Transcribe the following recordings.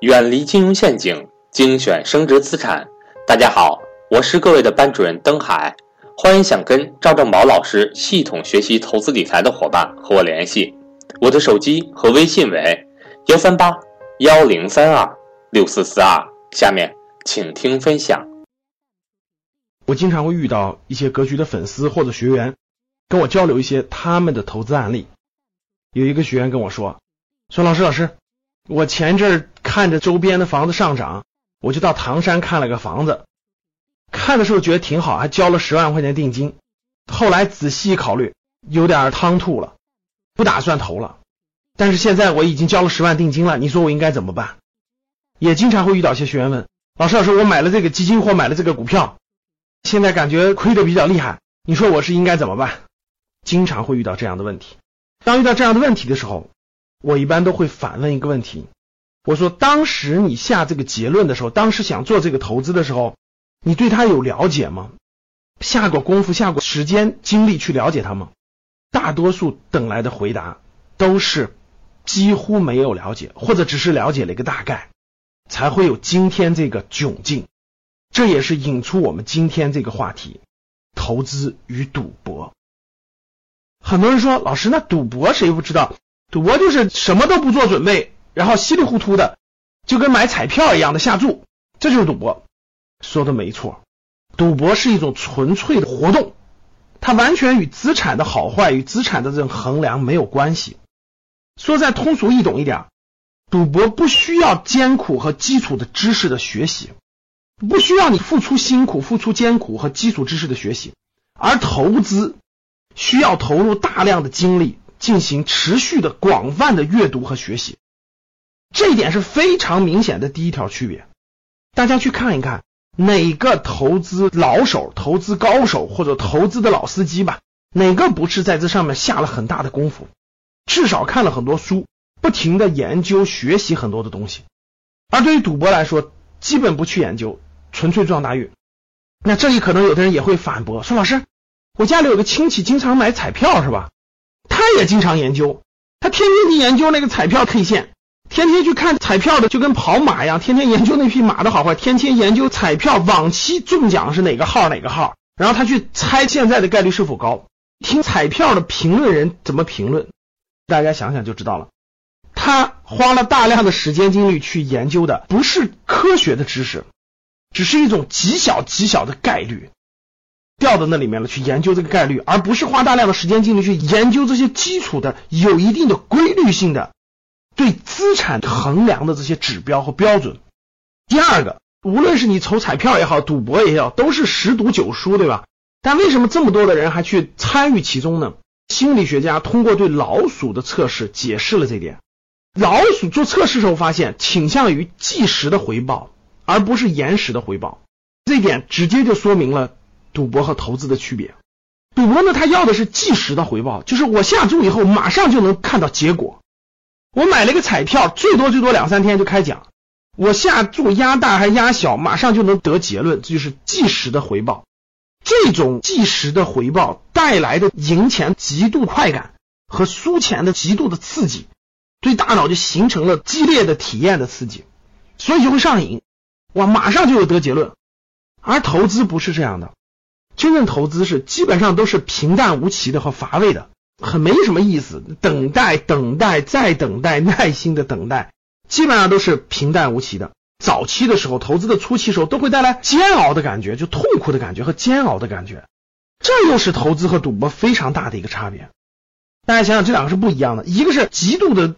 远离金融陷阱，精选升值资产。大家好，我是各位的班主任登海，欢迎想跟赵正宝老师系统学习投资理财的伙伴和我联系，我的手机和微信为幺三八幺零三二六四四二。下面请听分享。我经常会遇到一些格局的粉丝或者学员跟我交流一些他们的投资案例。有一个学员跟我说：“说老师，老师。”我前阵儿看着周边的房子上涨，我就到唐山看了个房子，看的时候觉得挺好，还交了十万块钱定金。后来仔细考虑，有点汤吐了，不打算投了。但是现在我已经交了十万定金了，你说我应该怎么办？也经常会遇到一些学员问老师：“老师，我买了这个基金或买了这个股票，现在感觉亏的比较厉害，你说我是应该怎么办？”经常会遇到这样的问题。当遇到这样的问题的时候，我一般都会反问一个问题，我说：当时你下这个结论的时候，当时想做这个投资的时候，你对他有了解吗？下过功夫、下过时间、精力去了解他吗？大多数等来的回答都是几乎没有了解，或者只是了解了一个大概，才会有今天这个窘境。这也是引出我们今天这个话题：投资与赌博。很多人说，老师，那赌博谁不知道？赌博就是什么都不做准备，然后稀里糊涂的，就跟买彩票一样的下注，这就是赌博。说的没错，赌博是一种纯粹的活动，它完全与资产的好坏与资产的这种衡量没有关系。说再通俗易懂一点，赌博不需要艰苦和基础的知识的学习，不需要你付出辛苦、付出艰苦和基础知识的学习，而投资需要投入大量的精力。进行持续的广泛的阅读和学习，这一点是非常明显的第一条区别。大家去看一看哪个投资老手、投资高手或者投资的老司机吧，哪个不是在这上面下了很大的功夫，至少看了很多书，不停的研究学习很多的东西。而对于赌博来说，基本不去研究，纯粹撞大运。那这里可能有的人也会反驳说：“老师，我家里有个亲戚经常买彩票，是吧？”他也经常研究，他天天去研究那个彩票 K 线，天天去看彩票的，就跟跑马一样，天天研究那匹马的好坏，天天研究彩票往期中奖是哪个号哪个号，然后他去猜现在的概率是否高，听彩票的评论人怎么评论，大家想想就知道了。他花了大量的时间精力去研究的不是科学的知识，只是一种极小极小的概率。掉到那里面了，去研究这个概率，而不是花大量的时间精力去研究这些基础的、有一定的规律性的对资产衡量的这些指标和标准。第二个，无论是你投彩票也好，赌博也好，都是十赌九输，对吧？但为什么这么多的人还去参与其中呢？心理学家通过对老鼠的测试解释了这点。老鼠做测试时候发现，倾向于即时的回报，而不是延时的回报。这点直接就说明了。赌博和投资的区别，赌博呢，他要的是即时的回报，就是我下注以后马上就能看到结果。我买了一个彩票，最多最多两三天就开奖，我下注压大还压小，马上就能得结论，这就是即时的回报。这种即时的回报带来的赢钱极度快感和输钱的极度的刺激，对大脑就形成了激烈的体验的刺激，所以就会上瘾，哇，马上就有得结论。而投资不是这样的。真正投资是基本上都是平淡无奇的和乏味的，很没什么意思。等待，等待，再等待，耐心的等待，基本上都是平淡无奇的。早期的时候，投资的初期时候都会带来煎熬的感觉，就痛苦的感觉和煎熬的感觉。这又是投资和赌博非常大的一个差别。大家想想，这两个是不一样的，一个是极度的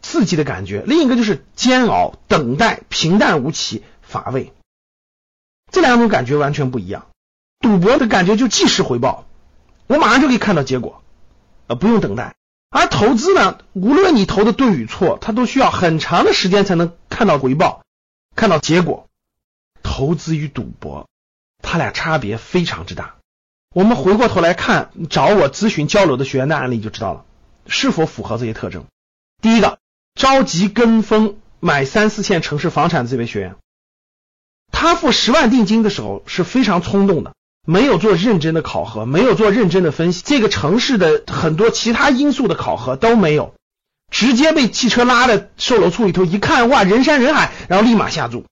刺激的感觉，另一个就是煎熬、等待、平淡无奇、乏味。这两种感觉完全不一样。赌博的感觉就即时回报，我马上就可以看到结果，呃，不用等待。而投资呢，无论你投的对与错，它都需要很长的时间才能看到回报，看到结果。投资与赌博，它俩差别非常之大。我们回过头来看，找我咨询交流的学员的案例就知道了，是否符合这些特征。第一个，着急跟风买三四线城市房产的这位学员，他付十万定金的时候是非常冲动的。没有做认真的考核，没有做认真的分析，这个城市的很多其他因素的考核都没有，直接被汽车拉的售楼处里头一看，哇，人山人海，然后立马下注。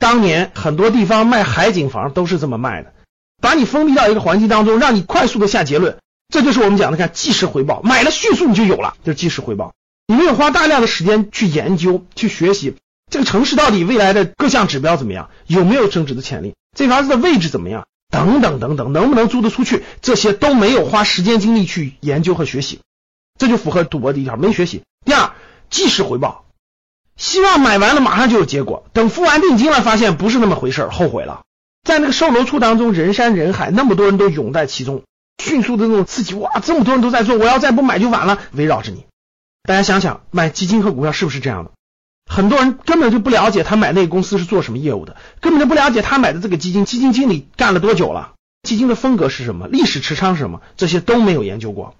当年很多地方卖海景房都是这么卖的，把你封闭到一个环境当中，让你快速的下结论。这就是我们讲的，看即时回报，买了迅速你就有了，就是即时回报。你没有花大量的时间去研究、去学习这个城市到底未来的各项指标怎么样，有没有升值的潜力，这房子的位置怎么样，等等等等，能不能租得出去，这些都没有花时间精力去研究和学习，这就符合赌博第一条，没学习。第二，即时回报，希望买完了马上就有结果，等付完定金了，发现不是那么回事后悔了。在那个售楼处当中，人山人海，那么多人都涌在其中。迅速的那种刺激，哇，这么多人都在做，我要再不买就晚了。围绕着你，大家想想，买基金和股票是不是这样的？很多人根本就不了解他买那个公司是做什么业务的，根本就不了解他买的这个基金，基金经理干了多久了，基金的风格是什么，历史持仓是什么，这些都没有研究过。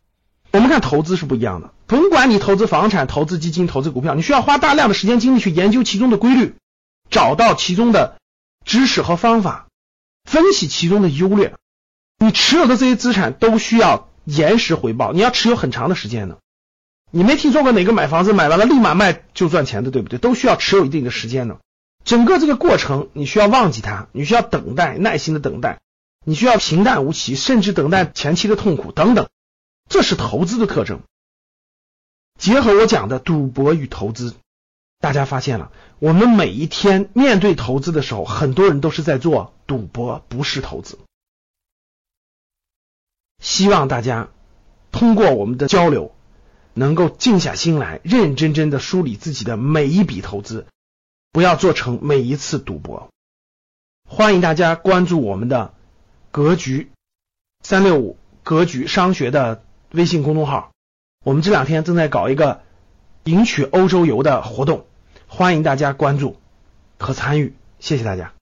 我们看投资是不一样的，甭管你投资房产、投资基金、投资股票，你需要花大量的时间精力去研究其中的规律，找到其中的知识和方法，分析其中的优劣。你持有的这些资产都需要延时回报，你要持有很长的时间呢。你没听说过哪个买房子买完了立马卖就赚钱的，对不对？都需要持有一定的时间呢。整个这个过程你需要忘记它，你需要等待，耐心的等待，你需要平淡无奇，甚至等待前期的痛苦等等，这是投资的特征。结合我讲的赌博与投资，大家发现了，我们每一天面对投资的时候，很多人都是在做赌博，不是投资。希望大家通过我们的交流，能够静下心来，认认真真的梳理自己的每一笔投资，不要做成每一次赌博。欢迎大家关注我们的格局三六五格局商学的微信公众号，我们这两天正在搞一个赢取欧洲游的活动，欢迎大家关注和参与，谢谢大家。